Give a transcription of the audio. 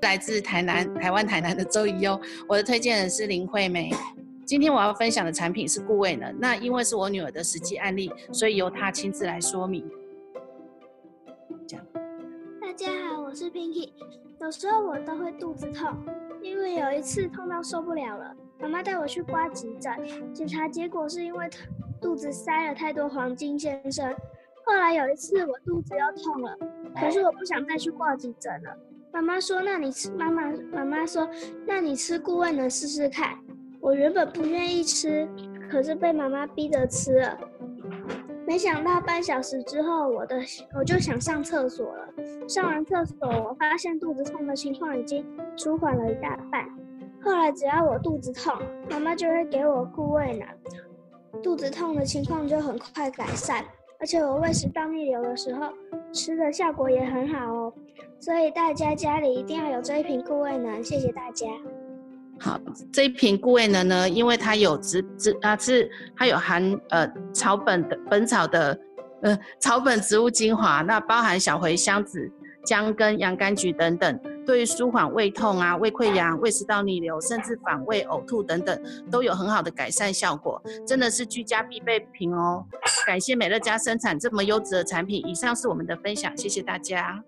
来自台南，台湾台南的周怡优，我的推荐人是林惠美。今天我要分享的产品是固胃能，那因为是我女儿的实际案例，所以由她亲自来说明。大家好，我是 Pinky。有时候我都会肚子痛，因为有一次痛到受不了了，妈妈带我去挂急诊，检查结果是因为肚子塞了太多黄金先生。后来有一次我肚子又痛了，可是我不想再去挂急诊了。妈妈说：“那你吃，妈妈妈妈说，那你吃固胃能试试看。”我原本不愿意吃，可是被妈妈逼着吃了。没想到半小时之后，我的我就想上厕所了。上完厕所，我发现肚子痛的情况已经舒缓了一大半。后来只要我肚子痛，妈妈就会给我固胃能，肚子痛的情况就很快改善。而且我胃食道逆流的时候，吃的效果也很好哦。所以大家家里一定要有这一瓶固胃能，谢谢大家。好，这一瓶固胃能呢，因为它有植植啊，是它有含呃草本的本草的呃草本植物精华，那包含小茴香、子姜跟洋甘菊等等，对于舒缓胃痛啊、胃溃疡、胃食道逆流，甚至反胃、呕吐等等，都有很好的改善效果，真的是居家必备品哦。感谢美乐家生产这么优质的产品。以上是我们的分享，谢谢大家。